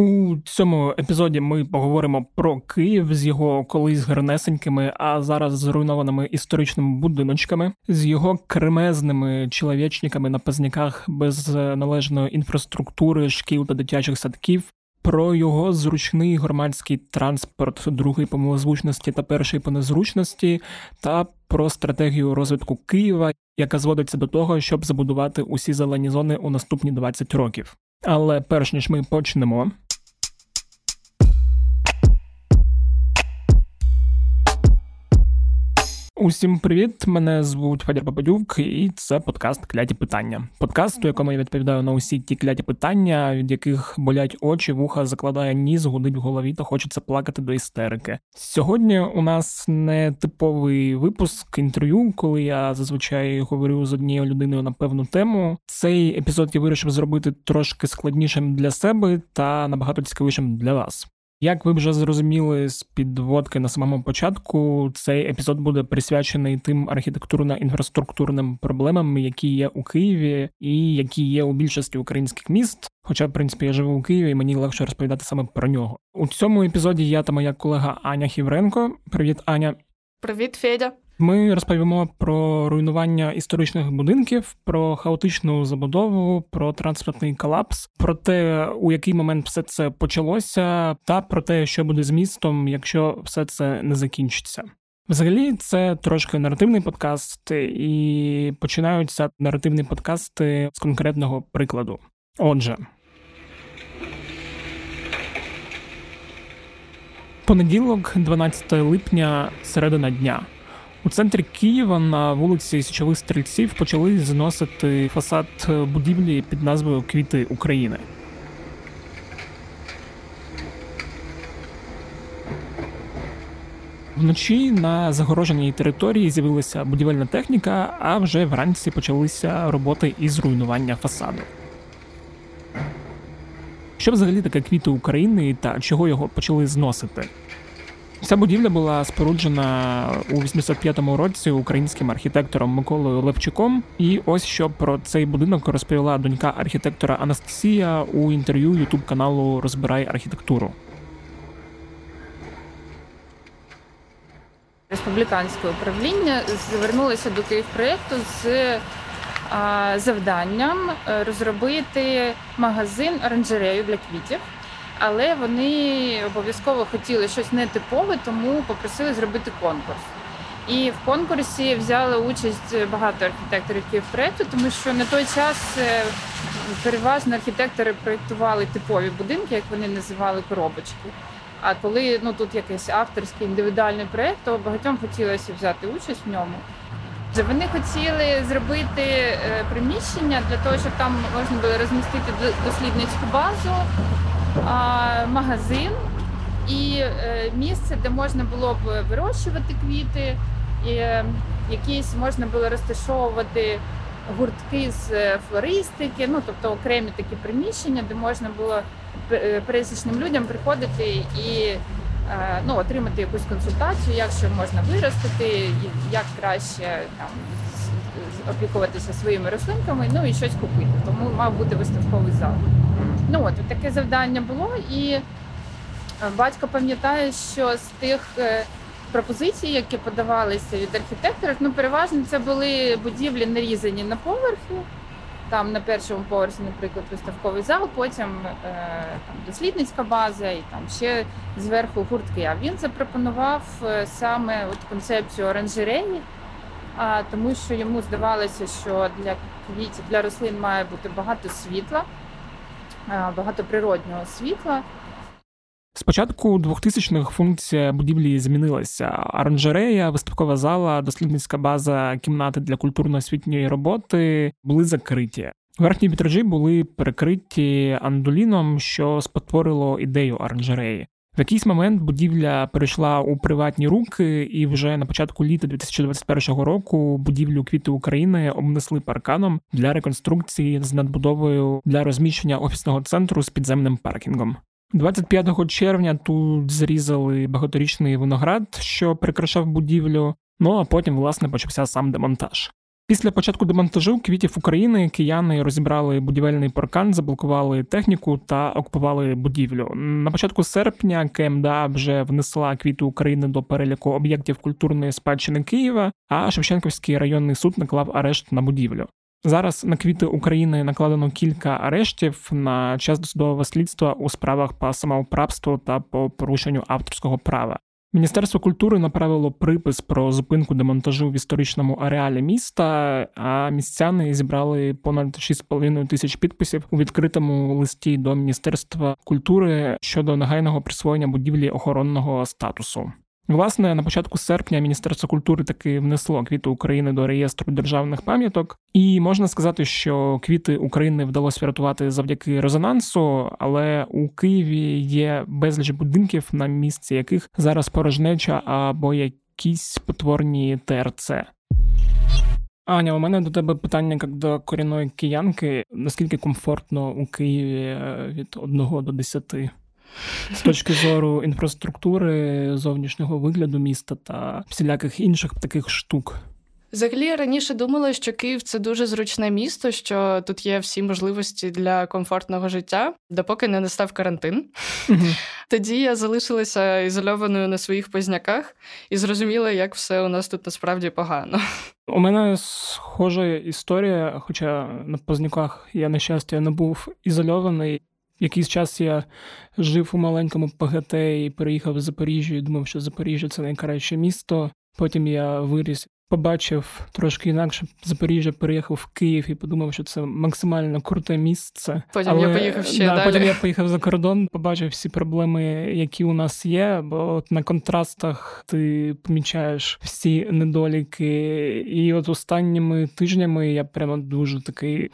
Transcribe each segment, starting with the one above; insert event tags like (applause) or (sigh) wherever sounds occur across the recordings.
У цьому епізоді ми поговоримо про Київ з його колись гарнесенькими, а зараз зруйнованими історичними будиночками, з його кремезними чоловічниками на пазняках без належної інфраструктури, шкіл та дитячих садків. Про його зручний громадський транспорт, другий по малозвучності та перший по незручності, та про стратегію розвитку Києва, яка зводиться до того, щоб забудувати усі зелені зони у наступні 20 років. Але перш ніж ми почнемо, Усім привіт! Мене звуть Федір Бабадюк, і це подкаст Кляті питання. Подкаст, у якому я відповідаю на усі ті кляті питання, від яких болять очі, вуха закладає ніс, гудить в голові та хочеться плакати до істерики. Сьогодні у нас не типовий випуск інтерв'ю, коли я зазвичай говорю з однією людиною на певну тему. Цей епізод я вирішив зробити трошки складнішим для себе та набагато цікавішим для вас. Як ви вже зрозуміли з підводки на самому початку, цей епізод буде присвячений тим архітектурно-інфраструктурним проблемам, які є у Києві, і які є у більшості українських міст. Хоча, в принципі, я живу у Києві, і мені легше розповідати саме про нього. У цьому епізоді я та моя колега Аня Хівренко. Привіт, Аня. Привіт, Федя. Ми розповімо про руйнування історичних будинків, про хаотичну забудову, про транспортний колапс, про те, у який момент все це почалося, та про те, що буде з містом, якщо все це не закінчиться. Взагалі, це трошки наративний подкаст, і починаються наративні подкасти з конкретного прикладу. Отже. Понеділок, 12 липня, середина дня. У центрі Києва на вулиці Січових Стрільців почали зносити фасад будівлі під назвою Квіти України. Вночі на загороженій території з'явилася будівельна техніка, а вже вранці почалися роботи із руйнування фасаду. Що взагалі таке квіти України та чого його почали зносити? Ця будівля була споруджена у 85-му році українським архітектором Миколою Левчуком. І ось що про цей будинок розповіла донька архітектора Анастасія у інтерв'ю ютуб каналу Розбирай архітектуру. Республіканське управління звернулося до Київпроєкту з завданням е, розробити магазин оранжерею для квітів але вони обов'язково хотіли щось нетипове, тому попросили зробити конкурс. І в конкурсі взяли участь багато архітекторів Київпроекту, тому що на той час е, переважно архітектори проєктували типові будинки, як вони називали коробочки. А коли ну тут якийсь авторський індивідуальний проєкт, то багатьом хотілося взяти участь в ньому. Вони хотіли зробити е, приміщення для того, щоб там можна було розмістити дослідницьку базу, магазин і е, місце, де можна було б вирощувати квіти, і е, якісь можна було розташовувати гуртки з флористики, ну тобто окремі такі приміщення, де можна було пересічним людям приходити і ну, отримати якусь консультацію, як що можна виростити, як краще там опікуватися своїми рослинками, ну і щось купити. Тому мав бути виставковий зал. Ну от таке завдання було, і е, батько пам'ятає, що з тих е, пропозицій, які подавалися від архітекторів, ну переважно це були будівлі нарізані на поверхи. Там на першому поверсі, наприклад, виставковий зал, потім е, там дослідницька база і там ще зверху гуртки. А він запропонував е, саме от концепцію оранжереї, а тому що йому здавалося, що для квітів для рослин має бути багато світла. Е, багато природнього світла. Спочатку 2000-х функція будівлі змінилася. Оранжерея, виставкова зала, дослідницька база, кімнати для культурно-освітньої роботи були закриті. Верхні вітражі були перекриті андуліном, що спотворило ідею оранжереї. В якийсь момент будівля перейшла у приватні руки, і вже на початку літа 2021 року будівлю квіти України обнесли парканом для реконструкції з надбудовою для розміщення офісного центру з підземним паркінгом. 25 червня тут зрізали багаторічний виноград, що прикрашав будівлю. Ну а потім, власне, почався сам демонтаж. Після початку демонтажу квітів України кияни розібрали будівельний паркан, заблокували техніку та окупували будівлю. На початку серпня КМДА вже внесла квіти України до переліку об'єктів культурної спадщини Києва, а Шевченківський районний суд наклав арешт на будівлю. Зараз на квіти України накладено кілька арештів на час досудового слідства у справах по самоуправству та по порушенню авторського права. Міністерство культури направило припис про зупинку демонтажу в історичному ареалі міста. А містяни зібрали понад 6,5 тисяч підписів у відкритому листі до міністерства культури щодо негайного присвоєння будівлі охоронного статусу. Власне, на початку серпня Міністерство культури таки внесло квіти України до реєстру державних пам'яток, і можна сказати, що квіти України вдалося врятувати завдяки резонансу, але у Києві є безліч будинків, на місці яких зараз порожнеча або якісь потворні ТРЦ. Аня, у мене до тебе питання як до корінної киянки. Наскільки комфортно у Києві е, від 1 до 10? З точки зору інфраструктури, зовнішнього вигляду міста та всіляких інших таких штук. Взагалі я раніше думала, що Київ це дуже зручне місто, що тут є всі можливості для комфортного життя, допоки не настав карантин. Тоді я залишилася ізольованою на своїх позняках і зрозуміла, як все у нас тут насправді погано. У мене схожа історія, хоча на позняках я на щастя не був ізольований. Якийсь час я жив у маленькому ПГТ і переїхав в Запоріжжя і думав, що Запоріжжя це найкраще місто. Потім я виріс побачив трошки інакше Запоріжжя, переїхав в Київ і подумав, що це максимально круте місце. Потім Але, я поїхав ще да, далі. Потім я поїхав за кордон, побачив всі проблеми, які у нас є. Бо от на контрастах ти помічаєш всі недоліки. І от останніми тижнями я прямо дуже такий.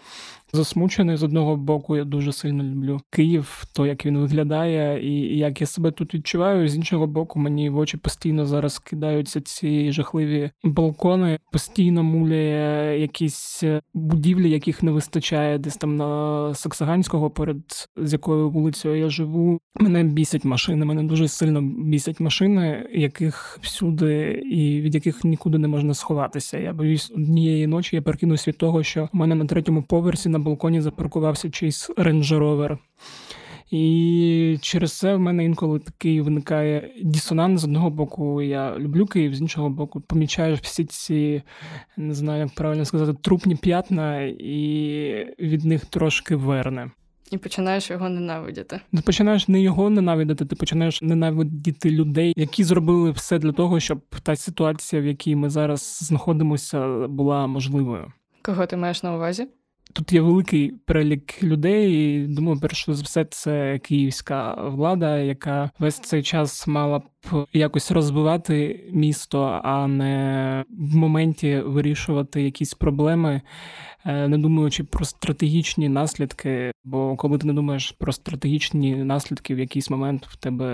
Засмучений з одного боку, я дуже сильно люблю Київ, то як він виглядає, і як я себе тут відчуваю. З іншого боку, мені в очі постійно зараз кидаються ці жахливі балкони постійно муляє якісь е, будівлі, яких не вистачає десь там на Саксаганського, перед з якою вулицею я живу. Мене бісять машини. Мене дуже сильно бісять машини, яких всюди і від яких нікуди не можна сховатися. Я боюсь однієї ночі. Я перекинусь від того, що у мене на третьому поверсі на балконі запаркувався чийсь Range Rover. І через це в мене інколи такий виникає дисонанс. З одного боку, я люблю Київ, з іншого боку, помічаєш всі ці, не знаю, як правильно сказати, трупні пятна, і від них трошки верне. І починаєш його ненавидіти. Ти починаєш не його ненавидити, ти починаєш ненавидіти людей, які зробили все для того, щоб та ситуація, в якій ми зараз знаходимося, була можливою. Кого ти маєш на увазі? Тут є великий перелік людей. і Думаю, перш за все, це київська влада, яка весь цей час мала б якось розвивати місто, а не в моменті вирішувати якісь проблеми, е, не думаючи про стратегічні наслідки. Бо коли ти не думаєш про стратегічні наслідки, в якийсь момент в тебе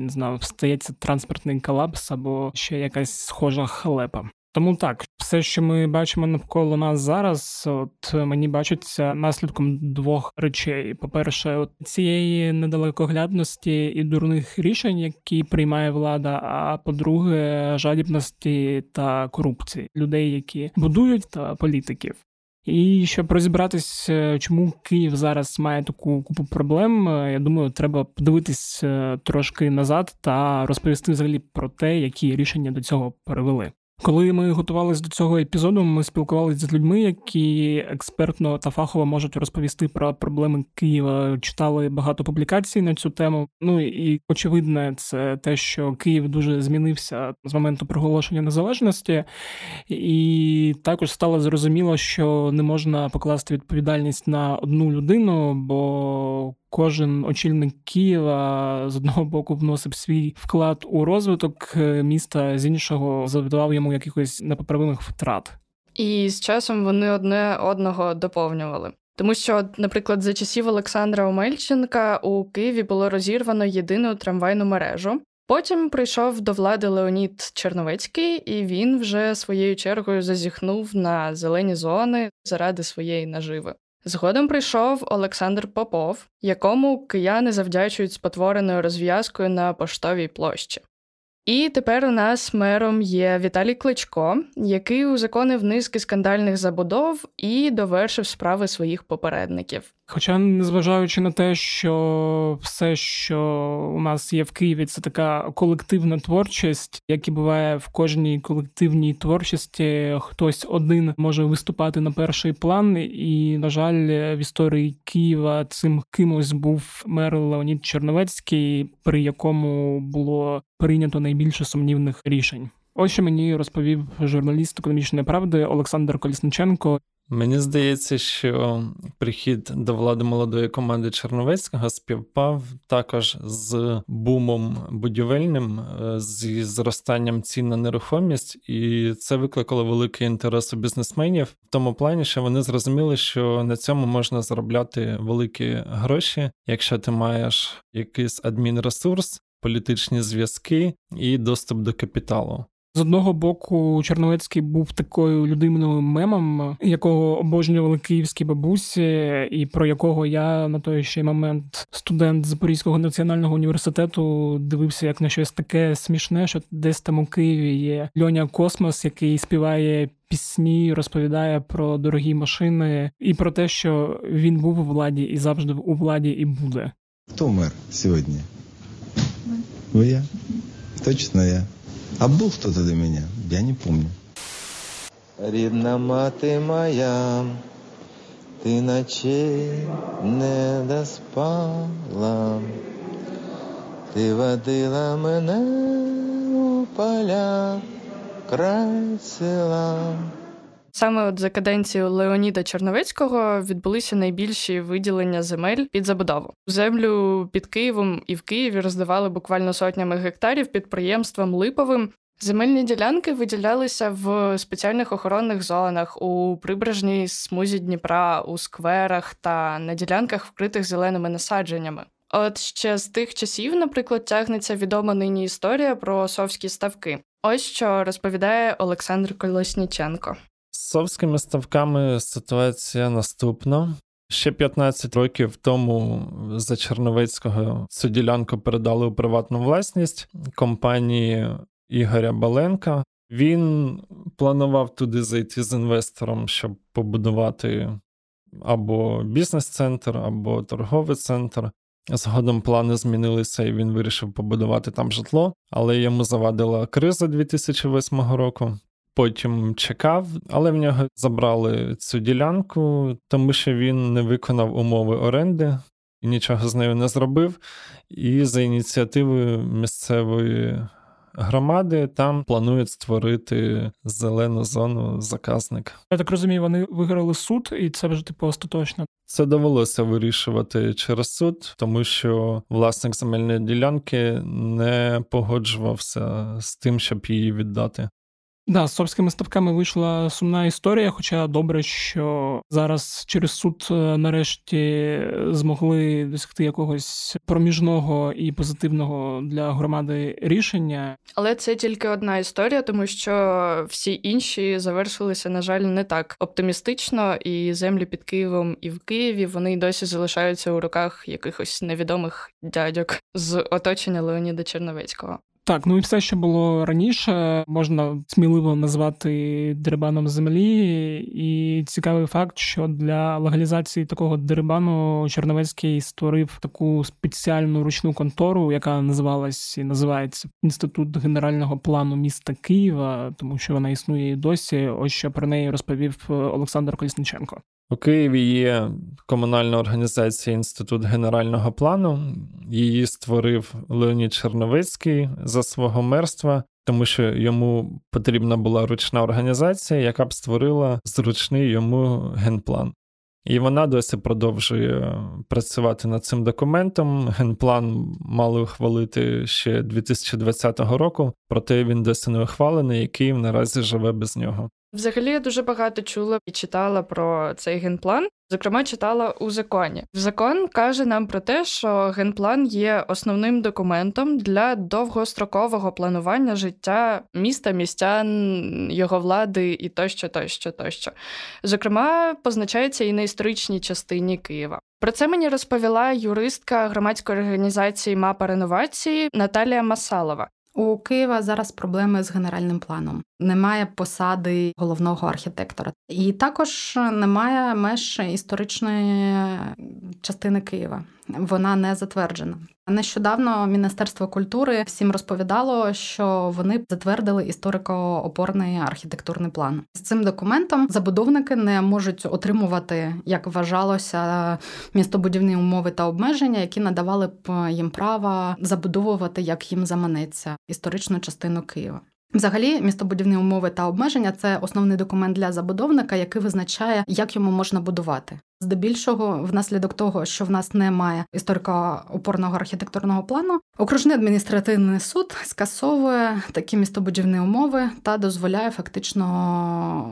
не знаю, стається транспортний колапс або ще якась схожа халепа. Тому так, все, що ми бачимо навколо нас зараз, от мені бачиться наслідком двох речей: по-перше, от цієї недалекоглядності і дурних рішень, які приймає влада. А по-друге, жадібності та корупції людей, які будують та політиків. І щоб розібратись, чому Київ зараз має таку купу проблем, я думаю, треба подивитись е, трошки назад та розповісти взагалі про те, які рішення до цього перевели. Коли ми готувалися до цього епізоду, ми спілкувалися з людьми, які експертно та фахово можуть розповісти про проблеми Києва. Читали багато публікацій на цю тему. Ну і очевидне, це те, що Київ дуже змінився з моменту проголошення незалежності, і також стало зрозуміло, що не можна покласти відповідальність на одну людину, бо кожен очільник Києва з одного боку вносив свій вклад у розвиток е, міста, з іншого завдавав йому якихось непоправимих втрат. І з часом вони одне одного доповнювали. Тому що, наприклад, за часів Олександра Омельченка у Києві було розірвано єдину трамвайну мережу. Потім прийшов до влади Леонід Черновецький, і він вже своєю чергою зазіхнув на зелені зони заради своєї наживи. Згодом прийшов Олександр Попов, якому кияни завдячують спотвореною розв'язкою на поштовій площі. І тепер у нас мером є Віталій Кличко, який узаконив низки скандальних забудов і довершив справи своїх попередників. Хоча, незважаючи на те, що все, що у нас є в Києві, це така колективна творчість, як і буває в кожній колективній творчості, хтось один може виступати на перший план, і на жаль, в історії Києва цим кимось був мер Леонід Черновецький, при якому було прийнято найбільше сумнівних рішень. Ось що мені розповів журналіст економічної правди Олександр Колісниченко. Мені здається, що прихід до влади молодої команди Черновецького співпав також з бумом будівельним, е, зі зростанням цін на нерухомість, і це викликало великий інтерес у бізнесменів в тому плані, що вони зрозуміли, що на цьому можна заробляти великі гроші, якщо ти маєш якийсь адмінресурс, політичні зв'язки і доступ до капіталу. З одного боку, Чорновецький був такою людиною мемом, якого обожнювали київські бабусі, і про якого я на той ще момент студент Запорізького національного університету дивився як на щось таке смішне, що десь там у Києві є Льоня Космос, який співає. Пісні розповідає про дорогі машини і про те, що він був у владі і завжди у владі і буде. Хто мер сьогодні? Ви я? Точно я. А був хто до мене? Я не помню. Рідна мати моя, ти ночей не доспала, ти водила мене у поля, край села. Саме от за каденцію Леоніда Черновецького відбулися найбільші виділення земель під забудову. Землю під Києвом і в Києві роздавали буквально сотнями гектарів підприємствам Липовим. Земельні ділянки виділялися в спеціальних охоронних зонах у прибережній смузі Дніпра, у скверах та на ділянках, вкритих зеленими насадженнями. От ще з тих часів, наприклад, тягнеться відома нині історія про совські ставки. Ось що розповідає Олександр Колосніченко. З совськими ставками ситуація наступна. Ще 15 років тому за Черновецького цю ділянку передали у приватну власність компанії Ігоря Баленка. Він планував туди зайти з інвестором, щоб побудувати або бізнес-центр, або торговий центр. Згодом плани змінилися, і він вирішив побудувати там житло, але йому завадила криза 2008 року. Потім чекав, але в нього забрали цю ділянку, тому що він не виконав умови оренди і нічого з нею не зробив. І за ініціативою місцевої громади там планують створити зелену зону заказник. Я так розумію, вони виграли суд, і це вже типу остаточно. Це довелося вирішувати через суд, тому що власник земельної ділянки не погоджувався з тим, щоб її віддати. Да, з совськими ставками вийшла сумна історія, хоча добре, що зараз через суд е, нарешті змогли досягти якогось проміжного і позитивного для громади рішення. Але це тільки одна історія, тому що всі інші завершилися, на жаль, не так оптимістично, і землі під Києвом і в Києві вони досі залишаються у руках якихось невідомих дядьок з оточення Леоніда Черновецького. Так, ну і все, що було раніше, можна сміливо назвати дерибаном землі. І цікавий факт, що для легалізації такого дерибану Черновецький створив таку спеціальну ручну контору, яка називалась і називається Інститут генерального плану міста Києва, тому що вона існує і досі. Ось що про неї розповів Олександр Колісниченко. У Києві є комунальна організація Інститут генерального плану. Її створив Леонід Черновицький за свого мерства, тому що йому потрібна була ручна організація, яка б створила зручний йому генплан. І вона досі продовжує працювати над цим документом. Генплан мали ухвалити ще 2020 року, проте він досі не ухвалений, і Київ наразі живе без нього. Взагалі я дуже багато чула і читала про цей генплан. Зокрема, читала у законі. Закон каже нам про те, що генплан є основним документом для довгострокового планування життя міста, містян, його влади і тощо, тощо, тощо. Зокрема, позначається і на історичній частині Києва. Про це мені розповіла юристка громадської організації Мапа реновації Наталія Масалова. У Києва зараз проблеми з генеральним планом. Немає посади головного архітектора, і також немає меж історичної частини Києва. Вона не затверджена. Нещодавно Міністерство культури всім розповідало, що вони затвердили історико-опорний архітектурний план. З цим документом забудовники не можуть отримувати, як вважалося, містобудівні умови та обмеження, які надавали б їм право забудовувати, як їм заманеться історичну частину Києва. Взагалі, містобудівні умови та обмеження це основний документ для забудовника, який визначає, як йому можна будувати. Здебільшого, внаслідок того, що в нас немає історико-опорного архітектурного плану, окружний адміністративний суд скасовує такі містобудівні умови та дозволяє фактично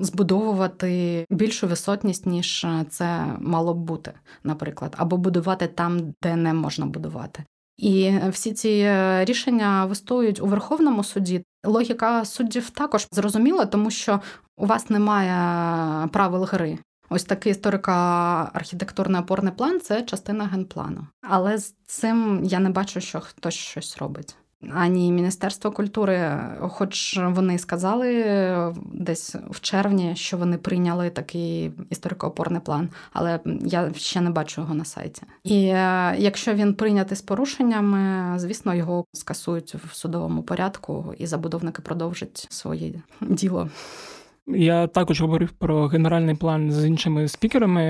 збудовувати більшу висотність, ніж це мало б бути, наприклад, або будувати там, де не можна будувати. І всі ці рішення вистоюють у Верховному суді. Логіка суддів також зрозуміла, тому що у вас немає правил гри. Ось такий історико-архітектурний опорний план це частина генплану. Але з цим я не бачу, що хтось щось робить. Ані Міністерство культури, хоч вони сказали десь в червні, що вони прийняли такий історико-опорний план, але я ще не бачу його на сайті. І е, якщо він прийнятий з порушеннями, звісно, його скасують в судовому порядку, і забудовники продовжать своє діло. Я також говорив про генеральний план з іншими спікерами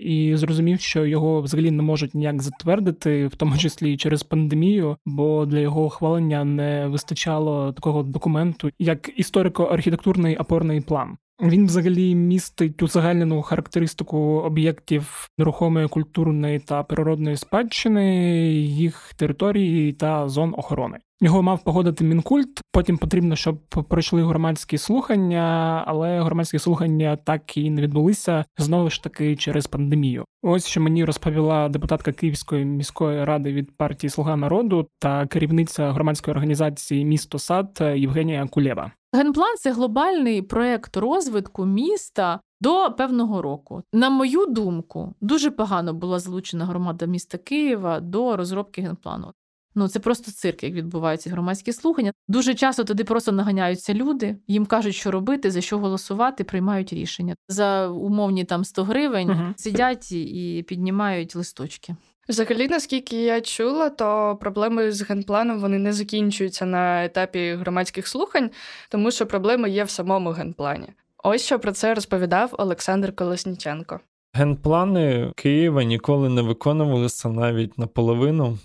і зрозумів, що його взагалі не можуть ніяк затвердити, в тому числі через пандемію, бо для його ухвалення не вистачало такого документу, як історико-архітектурний опорний план. Він взагалі містить узагальнену характеристику об'єктів нерухомої культурної та природної спадщини, їх території та зон охорони. Його мав погодити мінкульт. Потім потрібно, щоб пройшли громадські слухання, але громадські слухання так і не відбулися знову ж таки через пандемію. Ось що мені розповіла депутатка Київської міської ради від партії Слуга народу та керівниця громадської організації Місто Сад Євгенія Кулєва. Генплан це глобальний проект розвитку міста до певного року. На мою думку, дуже погано була залучена громада міста Києва до розробки генплану. Ну це просто цирк, як відбуваються громадські слухання. Дуже часто туди просто наганяються люди, їм кажуть, що робити, за що голосувати, приймають рішення за умовні там 100 гривень. uh Сидять і піднімають листочки. Взагалі, наскільки я чула, то проблеми з генпланом вони не закінчуються на етапі громадських слухань, тому що проблеми є в самому генплані. Ось що про це розповідав Олександр Колесніченко. Генплани Києва ніколи не виконувалися навіть наполовину,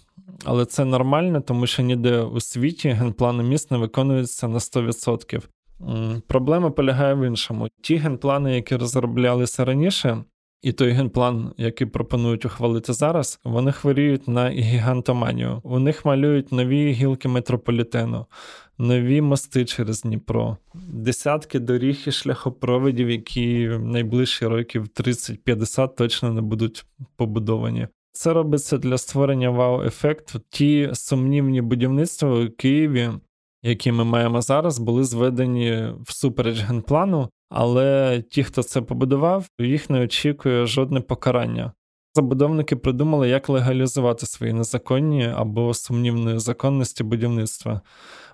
але це нормально, тому що ніде у світі генплани міст не виконуються на 100%. Проблема полягає в іншому. Ті генплани, які розроблялися раніше, і той генплан, який пропонують ухвалити зараз, вони хворіють на гігантоманію. У них малюють нові гілки метрополітену, нові мости через Дніпро, десятки доріг і шляхопроводів, які найближчі років 30-50 точно не будуть побудовані. Це робиться для створення вау-ефекту. Ті сумнівні будівництва у Києві, які ми маємо зараз, були зведені всупереч генплану, але ті, хто це побудував, їх не очікує жодне покарання. Забудовники придумали, як легалізувати свої незаконні або сумнівної законності будівництва.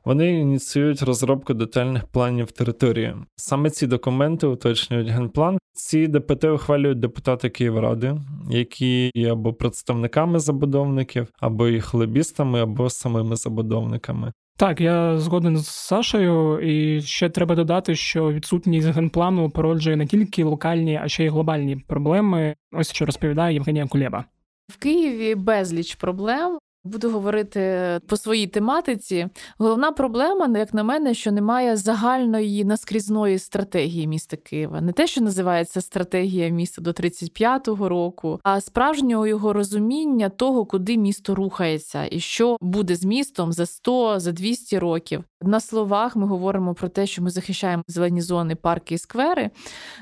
Вони ініціюють розробку детальних планів території. Саме ці документи уточнюють генплан. Ці ДПТ ухвалюють депутати Київради, які є або представниками забудовників, або їх лобістами, або самими забудовниками. Так, я згоден з Сашою, і ще треба додати, що відсутність генплану породжує не тільки локальні, а ще й глобальні проблеми. Ось що розповідає Євгенія Кулєба. В Києві безліч проблем. Буду говорити по своїй тематиці. Головна проблема, як на мене, що немає загальної наскрізної стратегії міста Києва. Не те, що називається стратегія міста до 35-го року, а справжнього його розуміння того, куди місто рухається, і що буде з містом за 100, за 200 років. На словах ми говоримо про те, що ми захищаємо зелені зони, парки і сквери.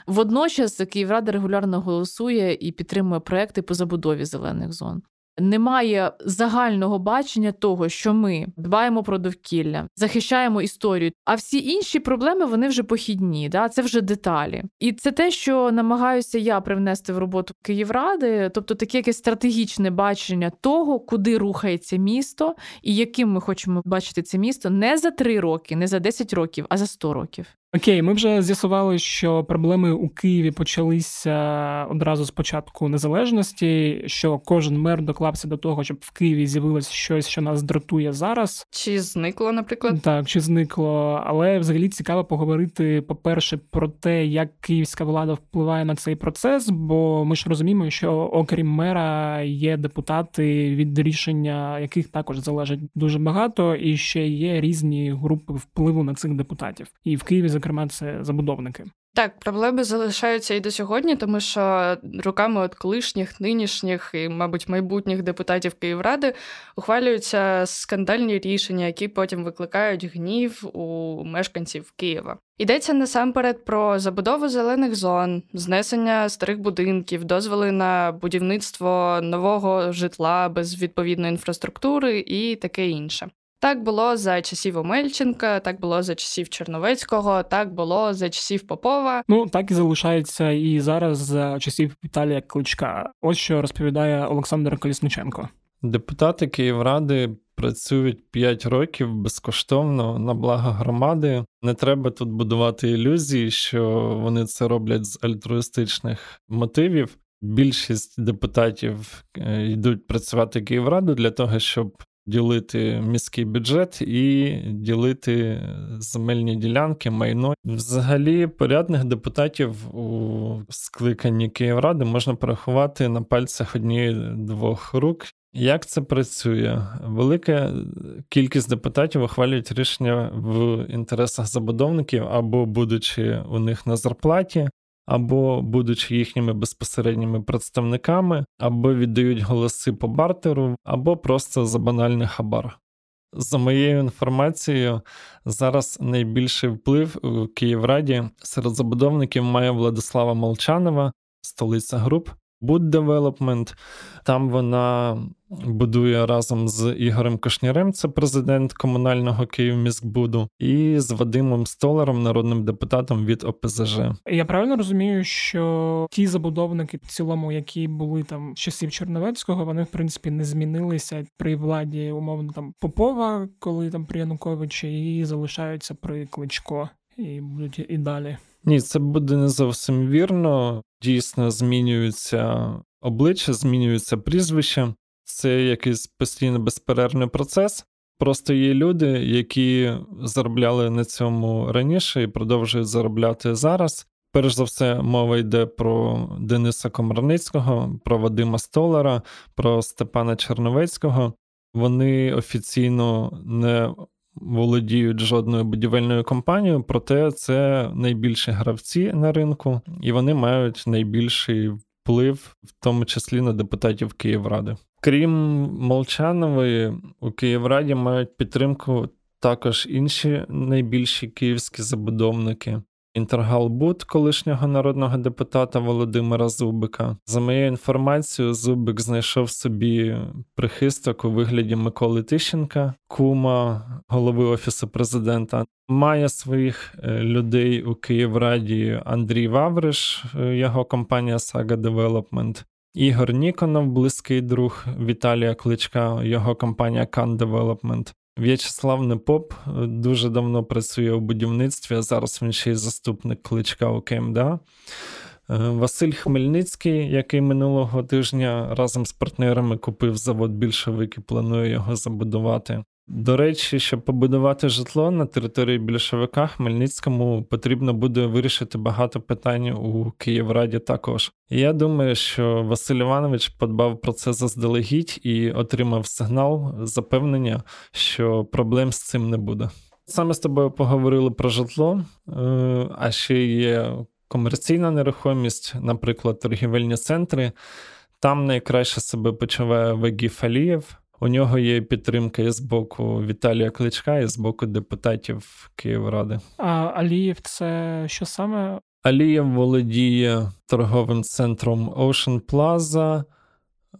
Водночас Київрада регулярно голосує і підтримує проекти по забудові зелених зон. Немає загального бачення того, що ми дбаємо про довкілля, захищаємо історію. А всі інші проблеми вони вже похідні, да це вже деталі. І це те, що намагаюся я привнести в роботу Київради, тобто таке якесь стратегічне бачення того, куди рухається місто, і яким ми хочемо бачити це місто не за три роки, не за 10 років, а за 100 років. Окей, ми вже з'ясували, що проблеми у Києві почалися одразу з початку незалежності, що кожен мер доклався до того, щоб в Києві з'явилось щось, що нас дратує зараз. Чи зникло, наприклад? Так, чи зникло, але взагалі цікаво поговорити, по-перше, про те, як київська влада впливає на цей процес, бо ми ж розуміємо, що окрім мера є депутати, від рішення яких також залежить дуже багато, і ще є різні групи впливу на цих депутатів. І в Києві зокрема, це забудовники. Так, проблеми залишаються і до сьогодні, тому що руками от колишніх, нинішніх і, мабуть, майбутніх депутатів Київради ухвалюються скандальні рішення, які потім викликають гнів у мешканців Києва. Йдеться насамперед про забудову зелених зон, знесення старих будинків, дозволи на будівництво нового житла без відповідної інфраструктури і таке інше. Так було за часів Омельченка, так було за часів Черновецького, так було за часів Попова. Ну так і залишається і зараз за часів Віталія Кличка. Ось що розповідає Олександр Колісниченко. Депутати Київради працюють 5 років безкоштовно на благо громади. Не треба тут будувати ілюзії, що вони це роблять з альтруїстичних мотивів. Більшість депутатів е, йдуть працювати Київраду для того, щоб ділити міський бюджет і ділити земельні ділянки, майно. Взагалі, порядних депутатів у скликанні Київради можна порахувати на пальцях однієї двох рук. Як це працює? Велика кількість депутатів ухвалюють рішення в інтересах забудовників або будучи у них на зарплаті, або будучи їхніми безпосередніми представниками, або віддають голоси по бартеру, або просто за банальний хабар. За моєю інформацією, зараз найбільший вплив у Київраді серед забудовників має Владислава Молчанова, столиця груп, Boot Development. Там вона будує разом з Ігорем Кошнярем, це президент комунального Київміськбуду, і з Вадимом Столером, народним депутатом від ОПЗЖ. Я правильно розумію, що ті забудовники, в цілому, які були там з часів Чорновецького, вони в принципі не змінилися при владі умовно там Попова, коли там при Януковичі, і залишаються при Кличко, і будуть і далі. Ні, це буде не зовсім вірно. Дійсно, змінюються обличчя, змінюються прізвища. Це якийсь постійно безперервний процес. Просто є люди, які заробляли на цьому раніше і продовжують заробляти зараз. Перш за все, мова йде про Дениса Комарницького, про Вадима Столера, про Степана Черновецького. Вони офіційно не володіють жодною будівельною компанією, проте це найбільші гравці на ринку, і вони мають найбільший вплив, в тому числі на депутатів Київради. Крім Молчанової, у Київраді мають підтримку також інші найбільші київські забудовники. Інтергалбуд колишнього народного депутата Володимира Зубика. За моєю інформацією, Зубик знайшов собі прихисток у вигляді Миколи Тищенка, кума голови офісу президента. Має своїх е, людей у Київраді Андрій Вавриш, е, його компанія Saga Development. Ігор Ніконов, близький друг Віталія Кличка, його компанія Can Development. В'ячеслав Непоп е, дуже давно працює у будівництві, а зараз він ще й заступник кличка у КМДА. Е, Василь Хмельницький, який минулого тижня разом з партнерами купив завод більшовик і планує його забудувати. До речі, щоб побудувати житло на території більшовика, Хмельницькому потрібно буде вирішити багато питань у Київраді також. Я думаю, що Василь Іванович подбав про це заздалегідь і отримав сигнал запевнення, що проблем з цим не буде. Саме з тобою поговорили про житло, е, а ще є комерційна нерухомість, наприклад, торгівельні центри. Там найкраще себе почуває Вегі Фалієв. У нього є підтримка і з боку Віталія Кличка, і з боку депутатів Київради. А Алієв це що саме? Алієв володіє торговим центром Ocean Plaza,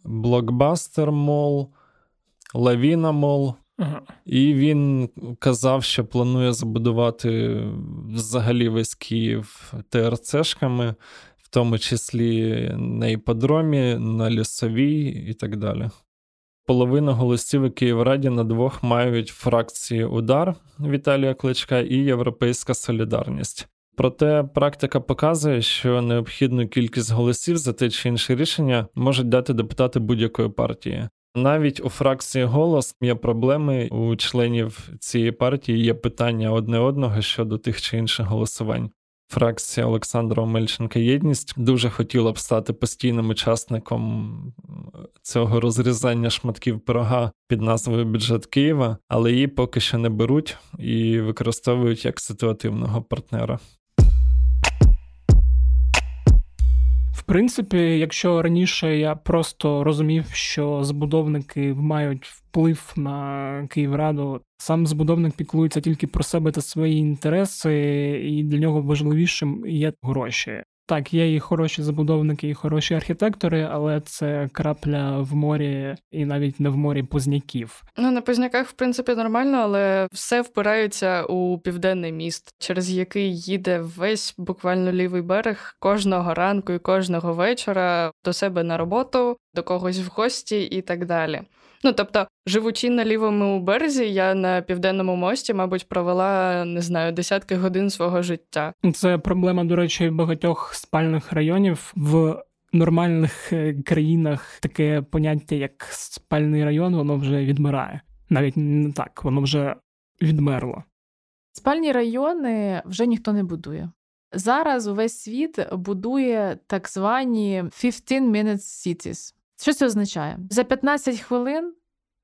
Блокбастер Мол, Лавіна Мол. Ага. І він казав, що планує забудувати взагалі весь Київ ТРЦшками, в тому числі на іподромі, на лісовій і так далі. Половина голосів у Київраді на двох мають фракції Удар Віталія Кличка і Європейська Солідарність. Проте практика показує, що необхідну кількість голосів за те чи інше рішення можуть дати депутати будь-якої партії. Навіть у фракції голос є проблеми у членів цієї партії. Є питання одне одного щодо тих чи інших голосувань. Фракція Олександра Омельченка Єдність дуже хотіла б стати постійним учасником цього розрізання шматків пирога під назвою Бюджет Києва, але її поки що не беруть і використовують як ситуативного партнера. Принципі, якщо раніше я просто розумів, що забудовники мають вплив на Київраду, сам забудовник піклується тільки про себе та свої інтереси, і для нього важливішим є гроші. Так, є і хороші забудовники, і хороші архітектори, але це крапля в морі, і навіть не в морі позняків. Ну на позняках, в принципі, нормально, але все впирається у південний міст, через який їде весь буквально лівий берег кожного ранку і кожного вечора до себе на роботу, до когось в гості і так далі. Ну тобто, живучи на лівому березі, я на південному мості, мабуть, провела не знаю десятки годин свого життя. Це проблема, до речі, багатьох спальних районів в. Нормальних е, країнах таке поняття, як спальний район, воно вже відмирає. Навіть не так, воно вже відмерло. Спальні райони вже ніхто не будує. Зараз увесь світ будує так звані 15-minute cities. Що це означає? За 15 хвилин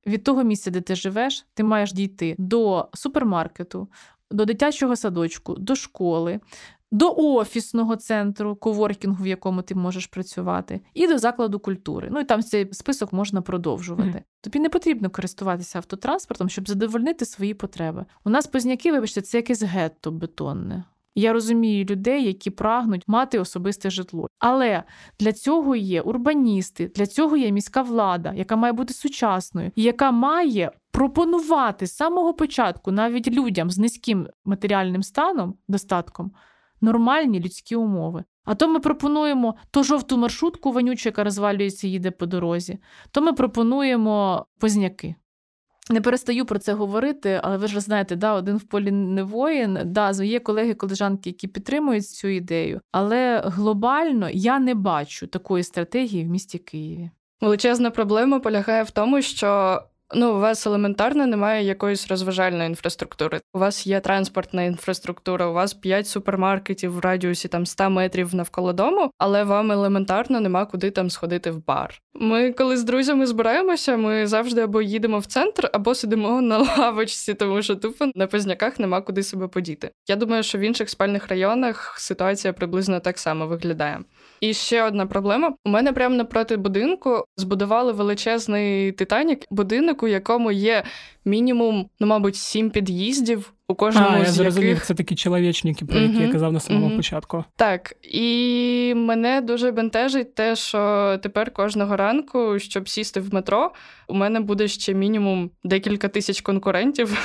від того місця, де ти живеш, ти маєш дійти до супермаркету, до дитячого садочку, до школи, до офісного центру, коворкінгу, в якому ти можеш працювати, і до закладу культури. Ну і там цей список можна продовжувати. Mm. Тобі не потрібно користуватися автотранспортом, щоб задовольнити свої потреби. У нас позняки, вибачте, це якесь гетто бетонне. Я розумію людей, які прагнуть мати особисте житло. Але для цього є урбаністи, для цього є міська влада, яка має бути сучасною, яка має пропонувати з самого початку навіть людям з низьким матеріальним станом, достатком, нормальні людські умови. А то ми пропонуємо то жовту маршрутку вонючу, яка розвалюється, їде по дорозі, то ми пропонуємо позняки. Не перестаю про це говорити, але ви ж знаєте, да, один в полі не воїн. Да, є колеги-колежанки, які підтримують цю ідею, але глобально я не бачу такої стратегії в місті Києві. Величезна проблема полягає в тому, що Ну, у вас елементарно немає якоїсь розважальної інфраструктури. У вас є транспортна інфраструктура, у вас 5 супермаркетів в радіусі там 100 метрів навколо дому, але вам елементарно нема куди там сходити в бар. Ми, коли з друзями збираємося, ми завжди або їдемо в центр, або сидимо на лавочці, тому що тупо на позняках нема куди себе подіти. Я думаю, що в інших спальних районах ситуація приблизно так само виглядає. І ще одна проблема: у мене прямо напроти будинку збудували величезний Титанік, будинок, у якому є мінімум, ну мабуть, сім під'їздів. У кожному а, з я зрозумів, яких... це такі чоловічники, про які uh-huh, я казав на самому uh-huh. початку. Так, і мене дуже бентежить те, що тепер кожного ранку, щоб сісти в метро, у мене буде ще мінімум декілька тисяч конкурентів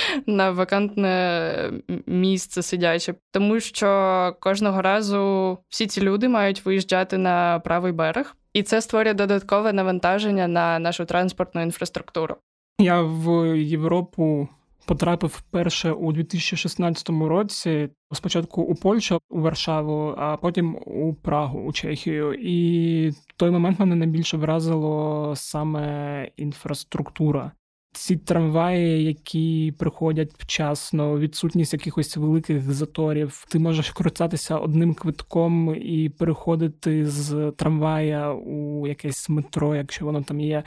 (laughs) на вакантне місце сидяче, тому що кожного разу всі ці люди мають виїжджати на правий берег, і це створює додаткове навантаження на нашу транспортну інфраструктуру. Я в Європу потрапив вперше у 2016 році. Спочатку у Польщу, у Варшаву, а потім у Прагу, у Чехію. І той момент мене найбільше вразило саме інфраструктура. Ці трамваї, які приходять вчасно, відсутність якихось великих заторів. Ти можеш користатися одним квитком і переходити з трамвая у якесь метро, якщо воно там є,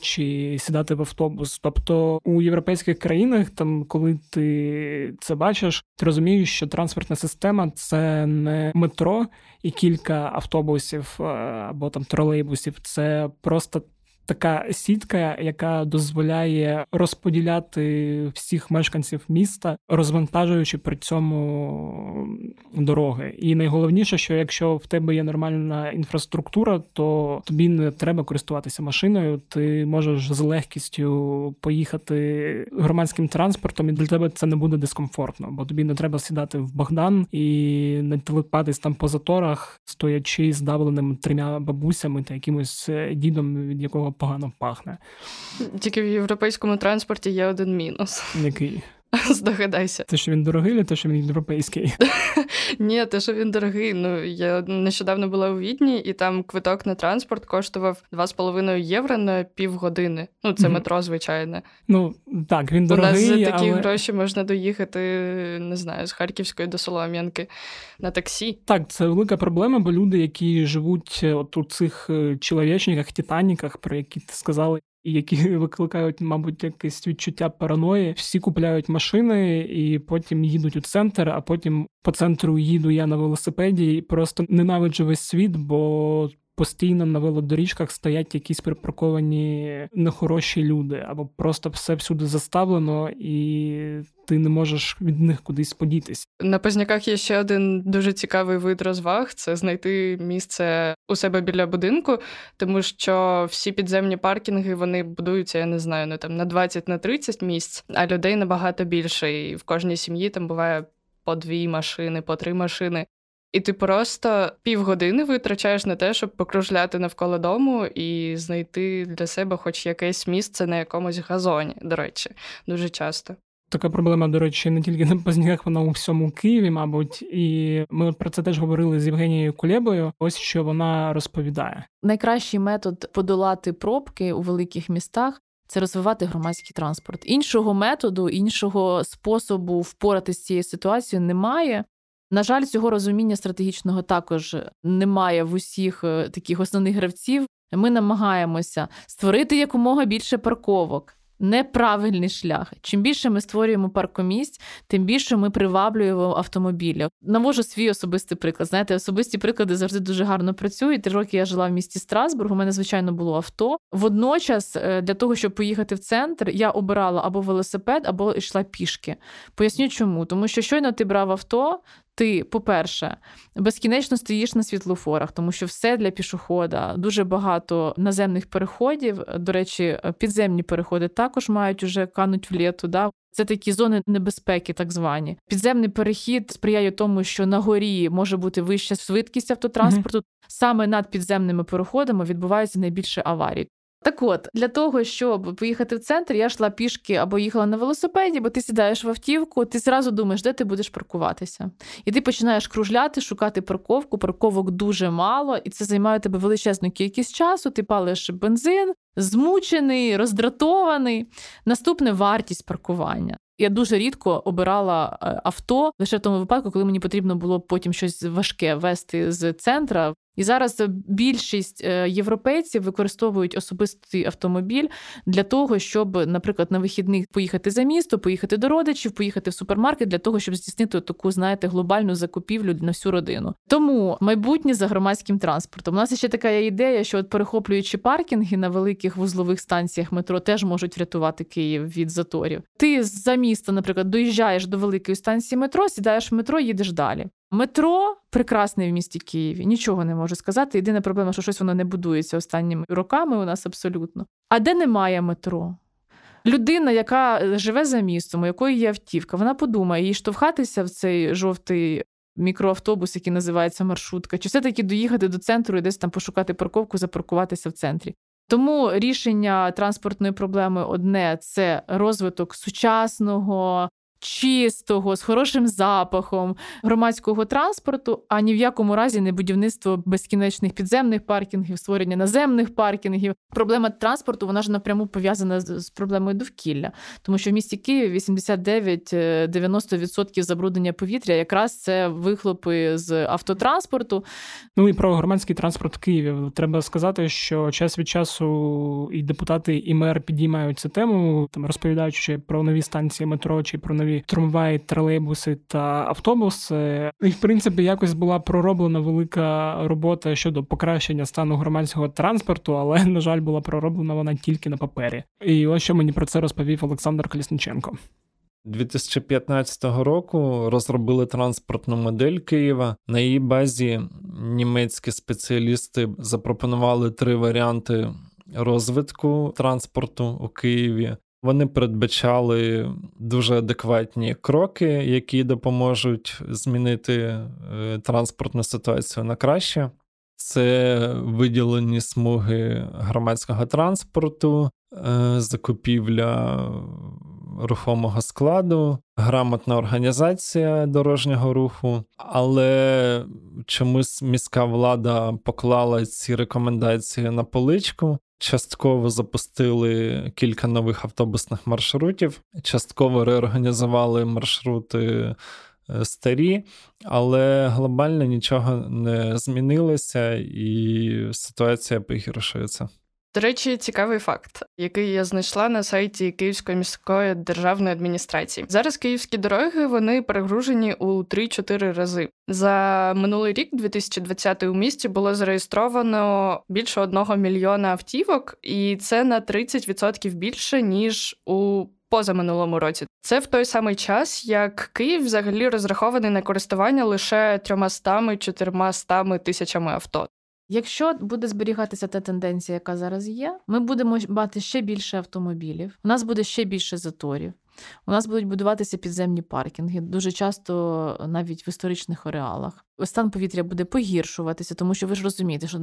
чи сідати в автобус. Тобто у європейських країнах, там, коли ти це бачиш, ти розумієш, що транспортна система це не метро і кілька автобусів е, або там тролейбусів, це просто така сітка, яка дозволяє розподіляти всіх мешканців міста, розвантажуючи при цьому дороги. І найголовніше, що якщо в тебе є нормальна інфраструктура, то тобі не треба користуватися машиною. Ти можеш з легкістю поїхати громадським транспортом, і для тебе це не буде дискомфортно, бо тобі не треба сідати в Богдан і не телепатись там по заторах, стоячи здавленим трьома бабусями та якимось е, дідом, від якого погано пахне. Тільки в європейському транспорті є один мінус. Який? (laughs) Здогадайся. Те, що він дорогий, чи те, що він європейський? (laughs) Ні, те, що він дорогий. Ну я нещодавно була у Відні, і там квиток на транспорт коштував 2,5 євро на півгодини. Ну, це mm-hmm. метро, звичайне. Ну так, він дорогий. У нас за такі але... гроші можна доїхати, не знаю, з Харківської до Солом'янки на таксі. Так, це велика проблема, бо люди, які живуть е, от у цих е, чоловічниках, титаніках, про які ти сказали, і які (laughs) викликають, мабуть, якесь відчуття параної. Всі купляють машини і потім їдуть у центр, а потім по центру їду я на велосипеді і просто ненавиджу весь світ, бо. Постійно на велодоріжках стоять якісь припарковані нехороші люди, або просто все всюди заставлено, і ти не можеш від них кудись подітись. На Позняках є ще один дуже цікавий вид розваг: це знайти місце у себе біля будинку, тому що всі підземні паркінги вони будуються, я не знаю, ну там на 20 на 30 місць, а людей набагато більше. І в кожній сім'ї там буває по дві машини, по три машини. І ти просто півгодини витрачаєш на те, щоб покружляти навколо дому і знайти для себе хоч якесь місце на якомусь газоні. До речі, дуже часто. Така проблема, до речі, не тільки на Позняках, вона у всьому Києві, мабуть, і ми про це теж говорили з Євгенією Кулєбою. Ось що вона розповідає. Найкращий метод подолати пробки у великих містах. Це розвивати громадський транспорт. Іншого методу, іншого способу впоратися з цією ситуацією немає. На жаль, цього розуміння стратегічного також немає в усіх е, таких основних гравців. Ми намагаємося створити якомога більше парковок неправильний шлях. Чим більше ми створюємо паркомісць, тим більше ми приваблюємо автомобілі. Навожу свій особистий приклад. Знаєте, особисті приклади завжди дуже гарно працюють. Три роки я жила в місті Страсбург. У мене звичайно було авто. Водночас, е, для того, щоб поїхати в центр, я обирала або велосипед, або йшла пішки. Поясню, чому тому, що щойно ти брав авто, ти, по-перше, безкінечно стоїш на світлофорах, тому що все для пішохода, дуже багато наземних переходів. До речі, підземні переходи також мають уже кануть в літу. Да? Це такі зони небезпеки, так звані. Підземний перехід сприяє тому, що на горі може бути вища швидкість автотранспорту. Mm-hmm. Саме над підземними переходами відбувається найбільше аварій. Так от, для того, щоб поїхати в центр, я йшла пішки або їхала на велосипеді, бо ти сідаєш в автівку, ти зразу думаєш, де ти будеш паркуватися. І ти починаєш кружляти, шукати парковку. Парковок дуже мало, і це займає тебе величезну кількість часу. Ти палиш бензин, змучений, роздратований. Наступне вартість паркування. Я дуже рідко обирала е, авто лише в тому випадку, коли мені потрібно було потім щось важке вести з центра і зараз більшість е, європейців використовують особистий автомобіль для того, щоб, наприклад, на вихідних поїхати за місто, поїхати до родичів, поїхати в супермаркет для того, щоб здійснити таку, знаєте, глобальну закупівлю на всю родину. Тому майбутнє за громадським транспортом. У нас ще така ідея, що от перехоплюючи паркінги на великих вузлових станціях метро, теж можуть врятувати Київ від заторів. Ти за місто, наприклад, доїжджаєш до великої станції метро, сідаєш в метро, їдеш далі. Метро прекрасне в місті Києві, нічого не можу сказати. Єдина проблема, що щось воно не будується останніми роками у нас абсолютно. А де немає метро? Людина, яка е, живе за містом, у якої є автівка, вона подумає, їй штовхатися в цей жовтий мікроавтобус, який називається маршрутка, чи все-таки доїхати до центру і десь там пошукати парковку, запаркуватися в центрі. Тому рішення транспортної проблеми одне це розвиток сучасного чистого, з хорошим запахом громадського транспорту, а ні в якому разі не будівництво безкінечних підземних паркінгів, створення наземних паркінгів. Проблема транспорту вона ж напряму пов'язана з проблемою довкілля, тому що в місті Києві 89-90% забруднення повітря якраз це вихлопи з автотранспорту. Ну і про громадський транспорт в Києві треба сказати, що час від часу і депутати, і мер підіймають цю тему, там розповідаючи про нові станції метро чи про нові Києві трамваї, тролейбуси та автобуси. І в принципі якось була пророблена велика робота щодо покращення стану громадського транспорту, але на жаль, була пророблена вона тільки на папері. І ось що мені про це розповів Олександр Колісниченко. 2015 року розробили транспортну модель Києва. На її базі німецькі спеціалісти запропонували три варіанти розвитку транспорту у Києві. Вони передбачали дуже адекватні кроки, які допоможуть змінити е, транспортну ситуацію на краще. Це виділені смуги громадського транспорту, е, закупівля рухомого складу, грамотна організація дорожнього руху, але чомусь міська влада поклала ці рекомендації на поличку. Частково запустили кілька нових автобусних маршрутів, частково реорганізували маршрути е, старі, але глобально нічого не змінилося, і ситуація погіршується. До речі, цікавий факт, який я знайшла на сайті Київської міської державної адміністрації. Зараз київські дороги вони перегружені у 3-4 рази. За минулий рік, 2020, у місті було зареєстровано більше одного мільйона автівок, і це на 30% більше ніж у позаминулому році. Це в той самий час, як Київ взагалі розрахований на користування лише 300-400 тисячами авто. Якщо буде зберігатися та тенденція, яка зараз є, ми будемо мати ще більше автомобілів. У нас буде ще більше заторів. У нас будуть будуватися підземні паркінги, дуже часто навіть в історичних ареалах. Стан повітря буде погіршуватися, тому що ви ж розумієте, що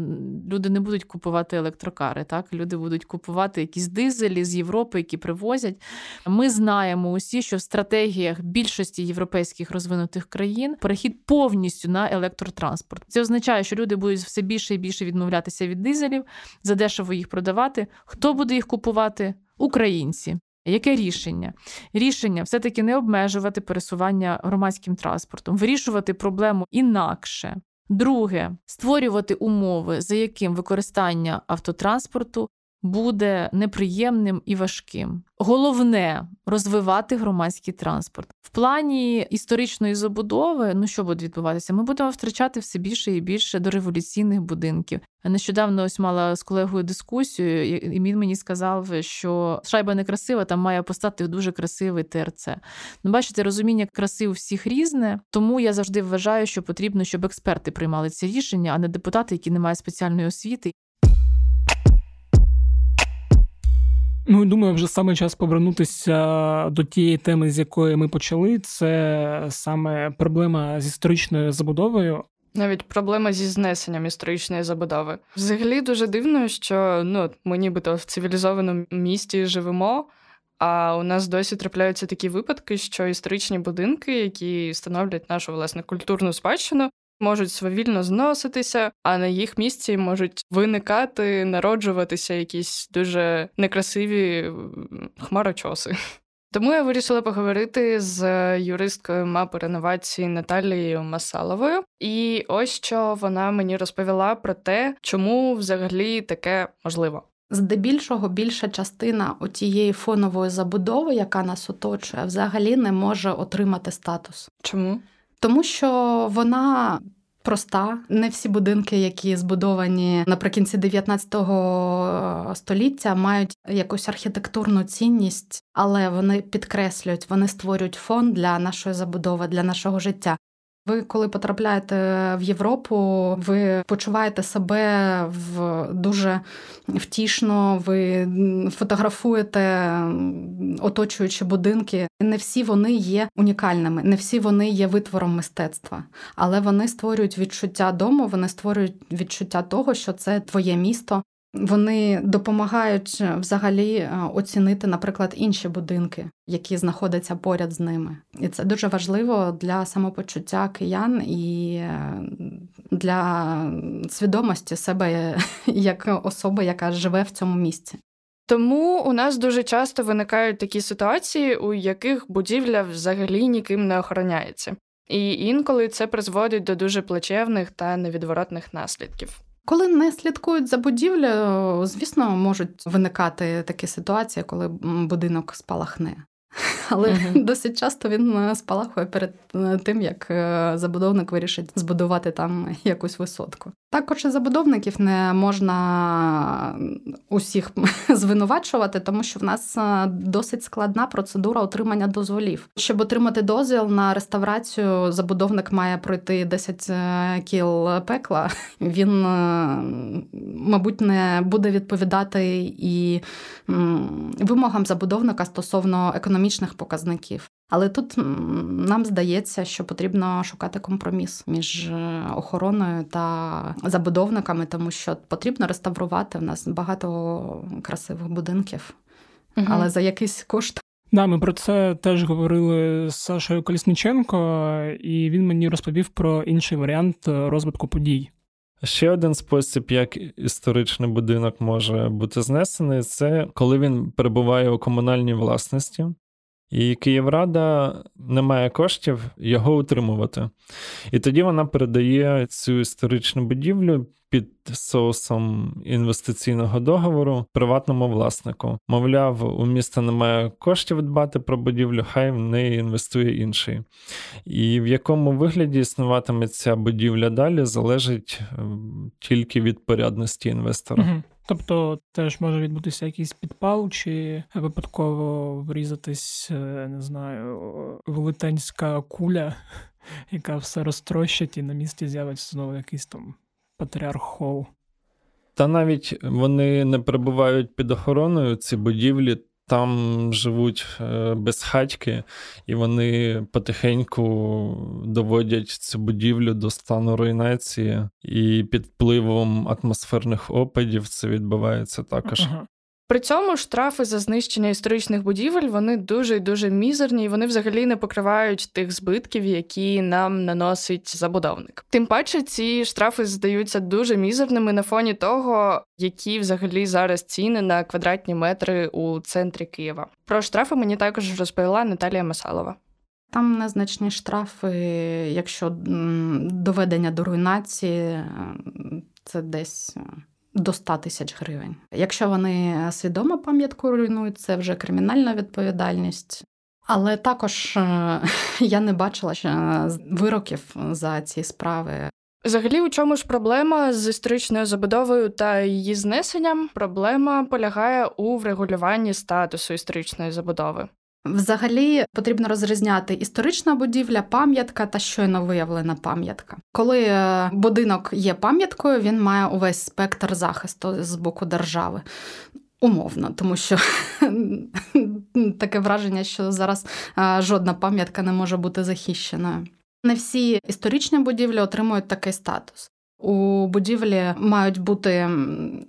люди не будуть купувати електрокари, так люди будуть купувати якісь дизелі з Європи, які привозять. Ми знаємо усі, що в стратегіях більшості європейських розвинутих країн перехід повністю на електротранспорт. Це означає, що люди будуть все більше і більше відмовлятися від дизелів, задешево їх продавати. Хто буде їх купувати? Українці. Яке рішення? Рішення все-таки не обмежувати пересування громадським транспортом, вирішувати проблему інакше. Друге створювати умови, за яким використання автотранспорту буде неприємним і важким. Головне розвивати громадський транспорт. В плані історичної забудови, ну що буде відбуватися? Ми будемо втрачати все більше і більше до революційних будинків. Нещодавно ось мала з колегою дискусію, і він мені сказав, що шайба не красива, там має постати дуже красивий ТРЦ. Ну, бачите, розуміння краси у всіх різне, тому я завжди вважаю, що потрібно, щоб експерти приймали ці рішення, а не депутати, які не мають спеціальної освіти. Ну, думаю, вже саме час повернутися до тієї теми, з якої ми почали. Це саме проблема з історичною забудовою. Навіть проблема зі знесенням історичної забудови. Взагалі дуже дивно, що ну ми нібито в цивілізованому місті живемо. А у нас досі трапляються такі випадки, що історичні будинки, які становлять нашу власне культурну спадщину, можуть свавільно зноситися, а на їх місці можуть виникати, народжуватися якісь дуже некрасиві хмарочоси. (laughs) Тому я вирішила поговорити з юристкою мапи реновації Наталією Масаловою, і ось що вона мені розповіла про те, чому взагалі таке можливо. Здебільшого більша частина отієї фонової забудови, яка нас оточує, взагалі не може отримати статус. Чому? Тому що вона проста. Не всі будинки, які збудовані наприкінці 19 століття, мають якусь архітектурну цінність, але вони підкреслюють, вони створюють фон для нашої забудови, для нашого життя. Ви, коли потрапляєте в Європу, ви почуваєте себе в дуже втішно, ви фотографуєте оточуючі будинки. Не всі вони є унікальними, не всі вони є витвором мистецтва, але вони створюють відчуття дому, вони створюють відчуття того, що це твоє місто, вони допомагають е, взагалі е, оцінити, наприклад, інші будинки, які знаходяться поряд з ними, і це дуже важливо для самопочуття киян і е, для свідомості себе (laughs) як особи, яка живе в цьому місці. Тому у нас дуже часто виникають такі ситуації, у яких будівля взагалі ніким не охороняється, і інколи це призводить до дуже плачевних та невідворотних наслідків. Коли не слідкують за будівлею, звісно, можуть виникати такі ситуації, коли будинок спалахне. Але uh (laughs) досить часто він спалахує перед тим, як забудовник вирішить збудувати там якусь висотку. Також і забудовників не можна усіх (laughs) звинувачувати, тому що в нас досить складна процедура отримання дозволів. Щоб отримати дозвіл на реставрацію, забудовник має пройти 10 кіл пекла. (laughs) Він, мабуть, не буде відповідати і вимогам забудовника стосовно економічних показників. Але тут нам здається, що потрібно шукати компроміс між е, охороною та забудовниками, тому що потрібно реставрувати в нас багато красивих будинків, угу. але за якийсь кошт. Да, ми про це теж говорили з Сашою Колісніченко, і він мені розповів про інший варіант розвитку подій. Ще один спосіб, як історичний будинок може бути знесений, це коли він перебуває у комунальній власності. І Київрада не має коштів його утримувати. І тоді вона передає цю історичну будівлю під соусом інвестиційного договору приватному власнику. Мовляв, у міста немає коштів дбати про будівлю, хай в неї інвестує інший. І в якому вигляді існуватиме ця будівля далі, залежить ем, тільки від порядності інвестора. Угу. Тобто теж може відбутися якийсь підпал, чи випадково врізатись, е, не знаю, велетенська куля, (laughs) яка все розтрощить, і на місці з'явиться знову якийсь там патріархол. Та навіть вони не перебувають під охороною ці будівлі, там живуть е, безхатьки, і вони потихеньку доводять цю будівлю до стану руйнації, і під впливом атмосферних опадів це відбувається також. Ага. При цьому штрафи за знищення історичних будівель вони дуже і дуже мізерні, і вони взагалі не покривають тих збитків, які нам наносить забудовник. Тим паче, ці штрафи здаються дуже мізерними на фоні того, які взагалі зараз ціни на квадратні метри у центрі Києва. Про штрафи мені також розповіла Наталія Масалова. Там незначні штрафи, якщо доведення до руйнації, це десь до 100 тисяч гривень. Якщо вони свідомо пам'ятку руйнують, це вже кримінальна відповідальність. Але також е, (laughs) я не бачила ще вироків за ці справи. Взагалі, у чому ж проблема з історичною забудовою та її знесенням? Проблема полягає у врегулюванні статусу історичної забудови. Взагалі потрібно розрізняти історична будівля, пам'ятка та щойно виявлена пам'ятка. Коли е, будинок є пам'яткою, він має увесь спектр захисту з боку держави. Умовно, тому що (laughs) таке враження, що зараз е, жодна пам'ятка не може бути захищеною. Не всі історичні будівлі отримують такий статус. У будівлі мають бути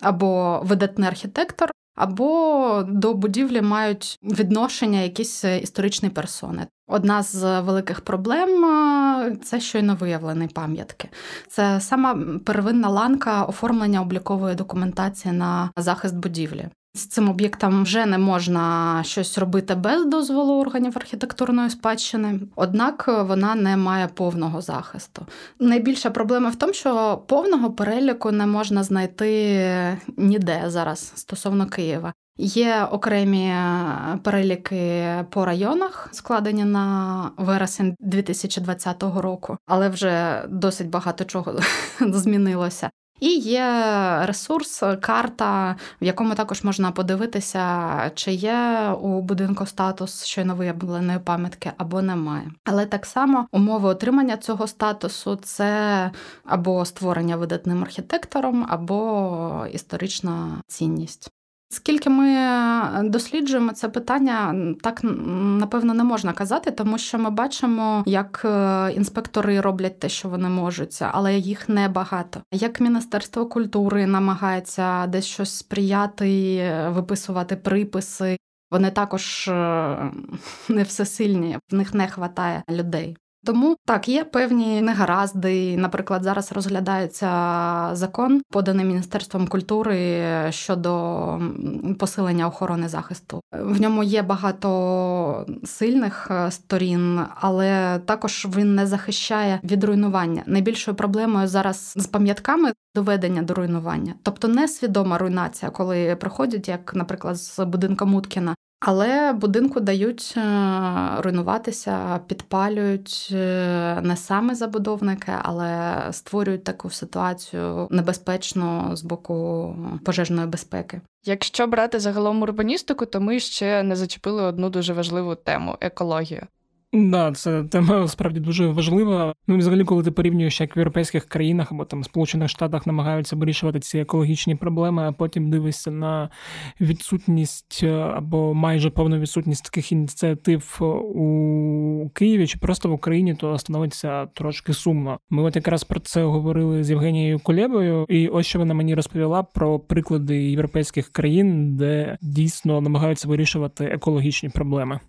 або видатний архітектор, або до будівлі мають відношення якісь е, історичні персони. Одна з великих проблем е, це щойно виявлені пам'ятки. Це сама первинна ланка оформлення облікової документації на захист будівлі. З цим об'єктом вже не можна щось робити без дозволу органів архітектурної спадщини, однак вона не має повного захисту. Найбільша проблема в тому, що повного переліку не можна знайти ніде зараз стосовно Києва. Є окремі переліки по районах, складені на вересень 2020 року, але вже досить багато чого (laughs) змінилося. І є ресурс, карта, в якому також можна подивитися, чи є у будинку статус щойно виявленої пам'ятки або немає. Але так само умови отримання цього статусу це або створення видатним архітектором, або історична цінність. Скільки ми е, досліджуємо це питання, так напевно не можна казати, тому що ми бачимо, як е, інспектори роблять те, що вони можуть, але їх небагато. Як Міністерство культури намагається десь щось сприяти, виписувати приписи. Вони також е, (laughs) не всесильні, в них не вистачає людей. Тому так є певні негаразди. Наприклад, зараз розглядається закон, поданий міністерством культури щодо посилення охорони захисту. В ньому є багато сильних е, сторін, але також він не захищає від руйнування. Найбільшою проблемою зараз з пам'ятками доведення до руйнування, тобто несвідома руйнація, коли приходять, як, наприклад, з будинка Муткіна. Але будинку дають е, руйнуватися, підпалюють е, не саме забудовники, але створюють таку ситуацію небезпечну з боку пожежної безпеки. Якщо брати загалом урбаністику, то ми ще не зачепили одну дуже важливу тему екологію. Да, це тема справді дуже важлива. Ну, взагалі, коли ти порівнюєш, як в європейських країнах або там Сполучених Штатах намагаються вирішувати ці екологічні проблеми, а потім дивишся на відсутність е, або майже повну відсутність таких ініціатив у Києві чи просто в Україні, то становиться трошки сумно. Ми от якраз про це говорили з Євгенією Кулєбою, і ось що вона мені розповіла про приклади європейських країн, де дійсно намагаються вирішувати екологічні проблеми.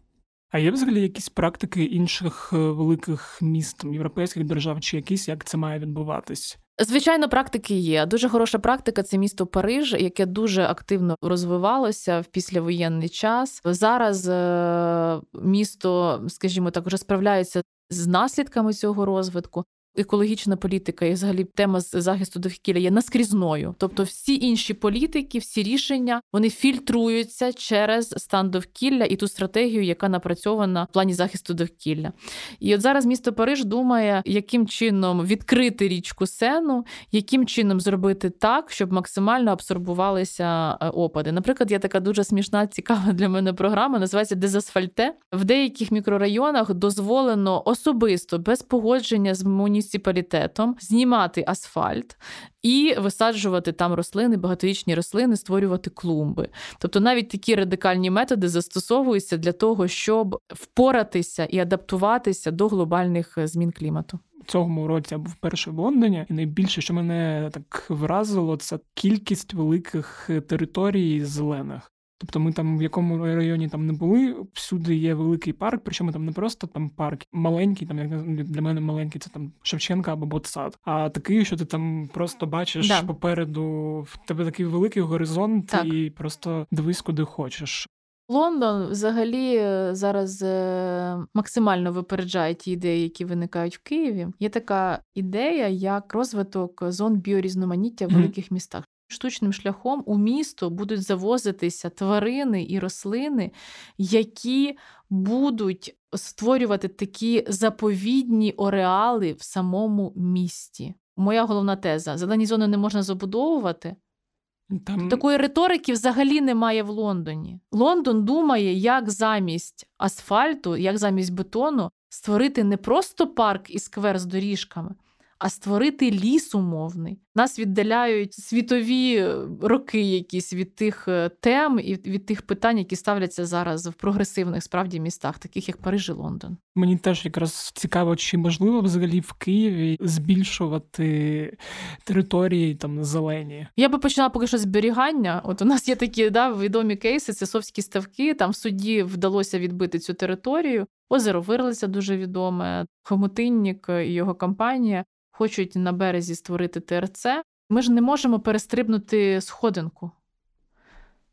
А є взагалі якісь практики інших е, великих міст європейських держав, чи якісь як це має відбуватись? Звичайно, практики є. Дуже хороша практика це місто Париж, яке дуже активно розвивалося в післявоєнний час. Зараз е, місто, скажімо так, вже справляється з наслідками цього розвитку екологічна політика і взагалі тема з захисту довкілля є наскрізною. Тобто, всі інші політики, всі рішення вони фільтруються через стан довкілля і ту стратегію, яка напрацьована в плані захисту довкілля. І от зараз місто Париж думає, яким чином відкрити річку Сену, яким чином зробити так, щоб максимально абсорбувалися е, опади. Наприклад, є така дуже смішна, цікава для мене програма, називається Дезасфальте. В деяких мікрорайонах дозволено особисто без погодження з муніципальним муніципалітетом знімати асфальт і висаджувати там рослини, багаторічні рослини, створювати клумби. Тобто навіть такі радикальні методи застосовуються для того, щоб впоратися і адаптуватися до глобальних е, змін клімату. Цього році я був перший в Лондоні, і найбільше, що мене так вразило, це кількість великих е, територій зелених. Тобто ми там в якому районі там не були, всюди є великий парк, причому там не просто там парк маленький, там як для мене маленький, це там Шевченка або Ботсад, а такий, що ти там просто бачиш да. попереду в тебе такий великий горизонт, так. і просто дивись, куди хочеш. Лондон взагалі е, зараз е, максимально випереджає ті ідеї, які виникають в Києві. Є така ідея, як розвиток зон біорізноманіття в великих містах штучним шляхом у місто будуть завозитися тварини і рослини, які будуть створювати такі заповідні ореали в самому місті. Моя головна теза: зелені зони не можна забудовувати. Там... Такої риторики взагалі немає в Лондоні. Лондон думає, як замість асфальту, як замість бетону створити не просто парк і сквер з доріжками, а створити ліс умовний. Нас віддаляють світові е, роки, якісь від тих е, тем і від тих питань, які ставляться зараз в прогресивних справді містах, таких як Париж і Лондон. Мені теж якраз цікаво, чи можливо взагалі в Києві збільшувати території там зелені. Я би почала поки що зберігання. От у нас є такі да, відомі кейси, це совські ставки. Там в суді вдалося відбити цю територію. Озеро Вирлиця дуже відоме. Хомутиннік і його компанія хочуть на березі створити ТРЦ, ми ж не можемо перестрибнути сходинку.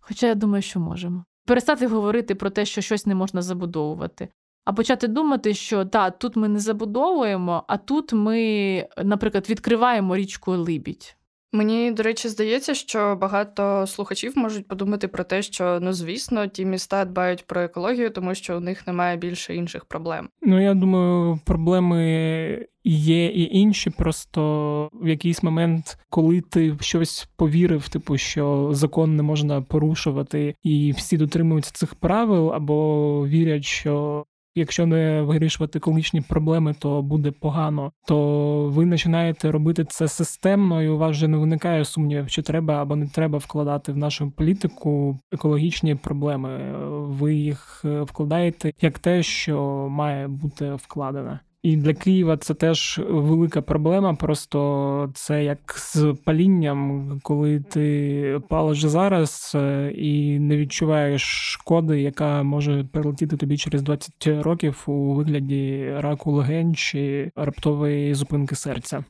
Хоча я думаю, що можемо. Перестати говорити про те, що щось не можна забудовувати, а почати думати, що так, тут ми не забудовуємо, а тут ми, наприклад, відкриваємо річку Либідь. Мені, до речі, здається, що багато слухачів можуть подумати про те, що ну звісно, ті міста дбають про екологію, тому що у них немає більше інших проблем. Ну я думаю, проблеми є і інші. Просто в якийсь момент, коли ти в щось повірив, типу що закон не можна порушувати, і всі дотримуються цих правил, або вірять, що Якщо не вирішувати екологічні проблеми, то буде погано. То ви починаєте робити це системно, і у вас вже не виникає сумнівів, чи треба або не треба вкладати в нашу політику екологічні проблеми. Ви їх е, вкладаєте як те, що має бути вкладене. І для Києва це теж велика проблема. Просто це як з палінням, коли ти палиш зараз е, і не відчуваєш шкоди, яка може прилетіти тобі через 20 років у вигляді раку легень чи раптової зупинки серця.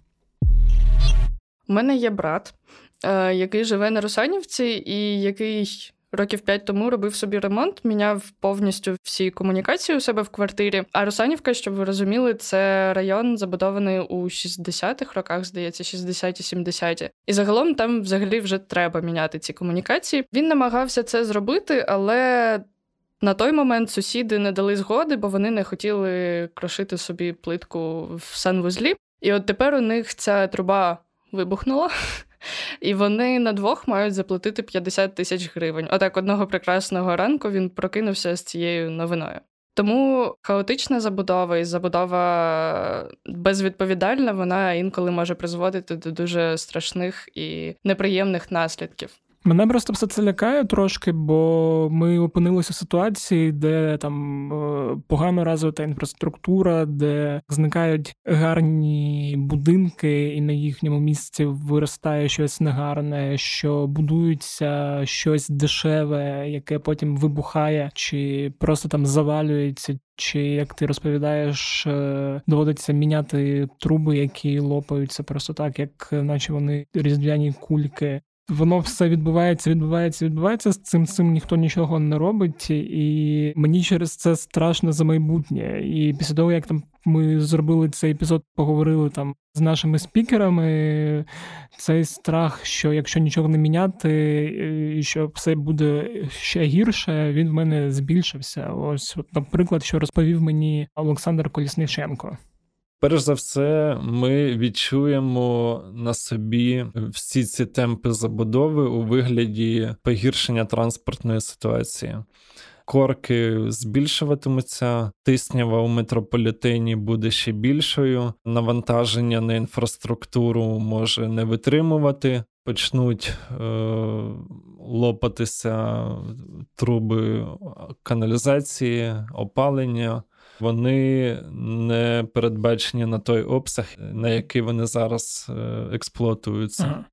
У мене є брат, е, який живе на Русанівці, і який років п'ять тому робив собі ремонт, міняв повністю всі комунікації у себе в квартирі. А Русанівка, щоб ви розуміли, це район забудований у 60-х роках, здається, 60-ті, 70-ті. І загалом там взагалі вже треба міняти ці комунікації. Він намагався це зробити, але. На той момент сусіди не дали згоди, бо вони не хотіли крошити собі плитку в санвузлі. І от тепер у них ця труба вибухнула, (laughs) і вони на двох мають заплатити 50 тисяч гривень. Отак одного прекрасного ранку він прокинувся з цією новиною. Тому хаотична забудова і забудова безвідповідальна, вона інколи може призводити до дуже страшних і неприємних наслідків. Мене просто все це лякає трошки, бо ми опинилися в ситуації, де там е, погано розвита інфраструктура, де зникають гарні будинки, і на їхньому місці виростає щось негарне, що будується щось дешеве, яке потім вибухає, чи просто там завалюється. Чи як ти розповідаєш, е, доводиться міняти труби, які лопаються просто так, як наче вони різдвяні кульки воно все відбувається, відбувається, відбувається. З цим цим ніхто нічого не робить, і мені через це страшно за майбутнє. І після того, як там ми зробили цей епізод, поговорили там з нашими спікерами. Цей страх, що якщо нічого не міняти, і що все буде ще гірше, він в мене збільшився. Ось, от, наприклад, що розповів мені Олександр Колісниченко. Перш за все, ми відчуємо на собі всі ці темпи забудови у вигляді погіршення транспортної ситуації. Корки збільшуватимуться, тиснява у метрополітені буде ще більшою. Навантаження на інфраструктуру може не витримувати, почнуть е, лопатися труби каналізації, опалення вони не передбачені на той обсяг, на який вони зараз е, експлуатуються. Ага.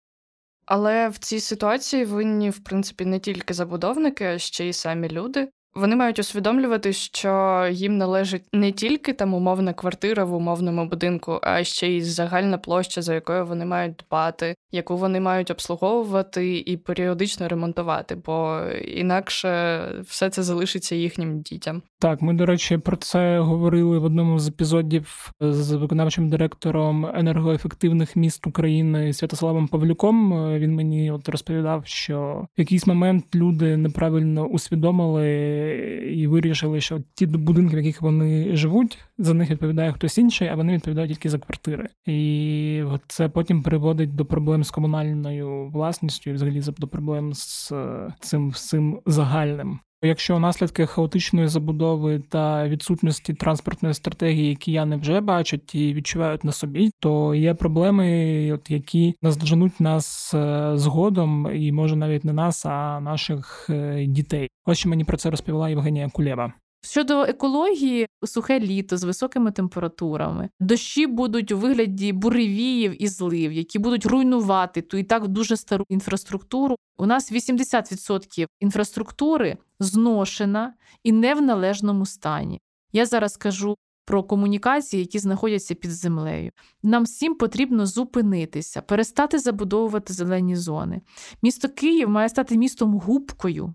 Але в цій ситуації винні, в принципі, не тільки забудовники, а ще й самі люди. Вони мають усвідомлювати, що їм належить не тільки там умовна квартира в умовному будинку, а ще й загальна площа, за якою вони мають дбати, яку вони мають обслуговувати і періодично ремонтувати, бо інакше все це залишиться їхнім дітям. Так, ми, до речі, про це говорили в одному з епізодів з виконавчим директором енергоефективних міст України Святославом Павлюком. Він мені от розповідав, що в якийсь момент люди неправильно усвідомили і вирішили, що ті будинки, в яких вони живуть, за них відповідає хтось інший, а вони відповідають тільки за квартири. І це потім приводить до проблем з комунальною власністю, і взагалі до проблем з цим всім загальним. Якщо наслідки хаотичної забудови та відсутності транспортної стратегії кияни вже бачать і відчувають на собі, то є проблеми, от які наздоженуть нас е, згодом, і може навіть не нас, а наших е, дітей. Ось що мені про це розповіла Євгенія Кулєва. Щодо екології, сухе літо з високими температурами, дощі будуть у вигляді буревіїв і злив, які будуть руйнувати ту і так дуже стару інфраструктуру. У нас 80% інфраструктури зношена і не в належному стані. Я зараз кажу про комунікації, які знаходяться під землею. Нам всім потрібно зупинитися, перестати забудовувати зелені зони. Місто Київ має стати містом губкою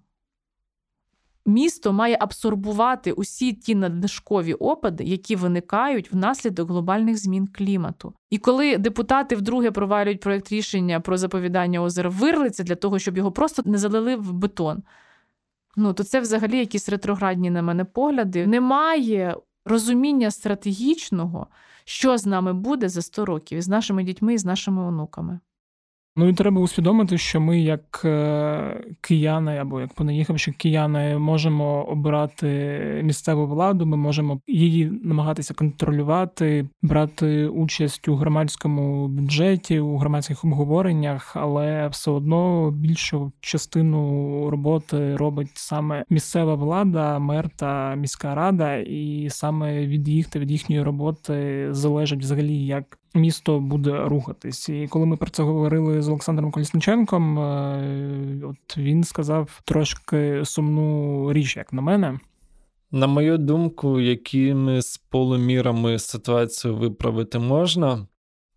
місто має абсорбувати усі ті надлишкові опади, які виникають внаслідок глобальних змін клімату. І коли депутати вдруге провалюють проєкт рішення про заповідання озера вирлиця для того, щоб його просто не залили в бетон. Ну то це взагалі якісь ретроградні на мене погляди. Немає розуміння стратегічного, що з нами буде за 100 років з нашими дітьми і з нашими онуками. Ну і треба усвідомити, що ми, як е, кияни або як понаїхавши кияни, можемо обирати місцеву владу, ми можемо її намагатися контролювати, брати участь у громадському бюджеті, у громадських обговореннях, але все одно більшу частину роботи робить саме місцева влада, мер та міська рада, і саме від їх та від їхньої роботи залежить взагалі як місто буде рухатись. І коли ми про це говорили з Олександром Колісниченком, е, от він сказав трошки сумну річ, як на мене. На мою думку, якими з полумірами ситуацію виправити можна,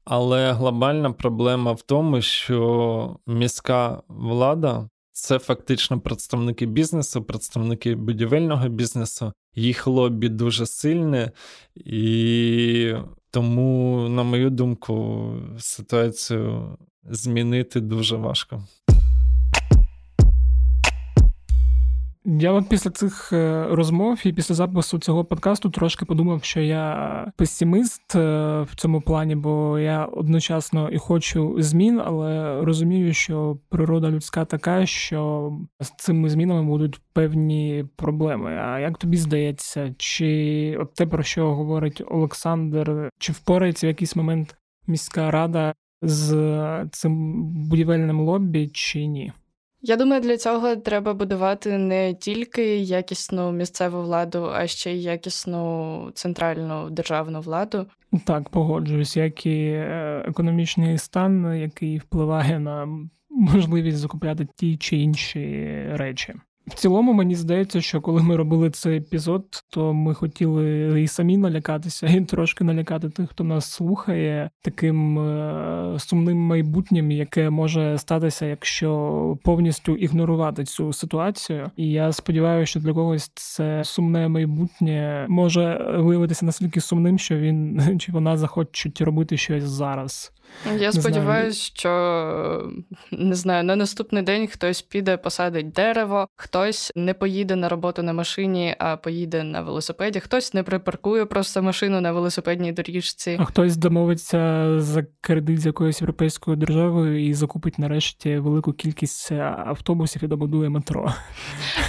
але глобальна проблема в тому, що міська влада це фактично представники бізнесу, представники будівельного бізнесу. Їх лобі дуже сильне, і тому, на мою думку, ситуацію змінити дуже важко. Я от після цих е, розмов і після запису цього подкасту трошки подумав, що я песиміст е, в цьому плані, бо я одночасно і хочу змін, але розумію, що природа людська така, що з цими змінами будуть певні проблеми. А як тобі здається, чи от те, про що говорить Олександр, чи впорається в якийсь момент міська рада з цим будівельним лобі, чи ні? Я думаю, для цього треба будувати не тільки якісну місцеву владу, а ще й якісну центральну державну владу. Так, погоджуюсь, як і е, економічний стан, який впливає на можливість закупляти ті чи інші речі. В цілому мені здається, що коли ми робили цей епізод, то ми хотіли і самі налякатися, і трошки налякати тих, хто нас слухає, таким е- сумним майбутнім, яке може статися, якщо повністю ігнорувати цю ситуацію. І я сподіваюся, що для когось це сумне майбутнє може виявитися настільки сумним, що він (laughs) чи вона захочуть робити щось зараз. Я сподіваюся, що не знаю, на наступний день хтось піде, посадить дерево, хтось не поїде на роботу на машині, а поїде на велосипеді, хтось не припаркує просто машину на велосипедній доріжці. А хтось домовиться за кредит з якоюсь європейською державою і закупить нарешті велику кількість автобусів і добудує метро.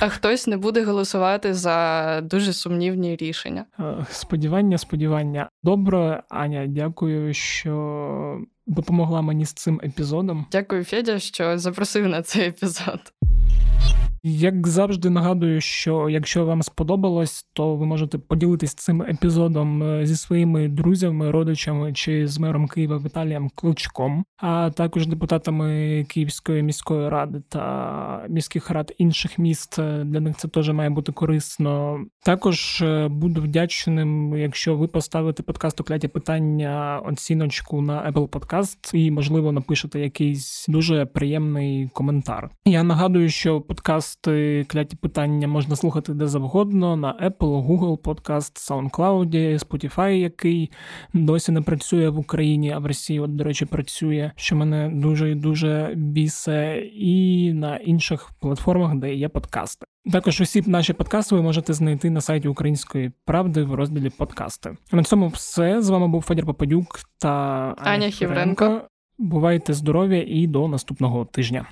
А хтось не буде голосувати за дуже сумнівні рішення. Сподівання, сподівання. Добре, Аня, дякую, що допомогла мені з цим епізодом. Дякую, Федя, що запросив на цей епізод. Як завжди нагадую, що якщо вам сподобалось, то ви можете поділитись цим епізодом е, зі своїми друзями, родичами чи з мером Києва Віталієм Кличком, а також депутатами Київської міської ради та міських рад інших міст. Для них це теж має бути корисно. Також е, буду вдячним, якщо ви поставите подкасту кляті питання оціночку на Apple Podcast і, можливо, напишете якийсь дуже приємний коментар. Я нагадую, що подкаст подкасти кляті питання можна слухати де завгодно на Apple, Google Podcast, SoundCloud, Spotify, який досі не працює в Україні, а в Росії, от, до речі, працює, що мене дуже і дуже бісе, і на інших платформах, де є подкасти. Також усі наші подкасти ви можете знайти на сайті Української правди в розділі подкасти. На цьому все з вами був Федір Попадюк та Аня, Хівренко. Бувайте здорові і до наступного тижня.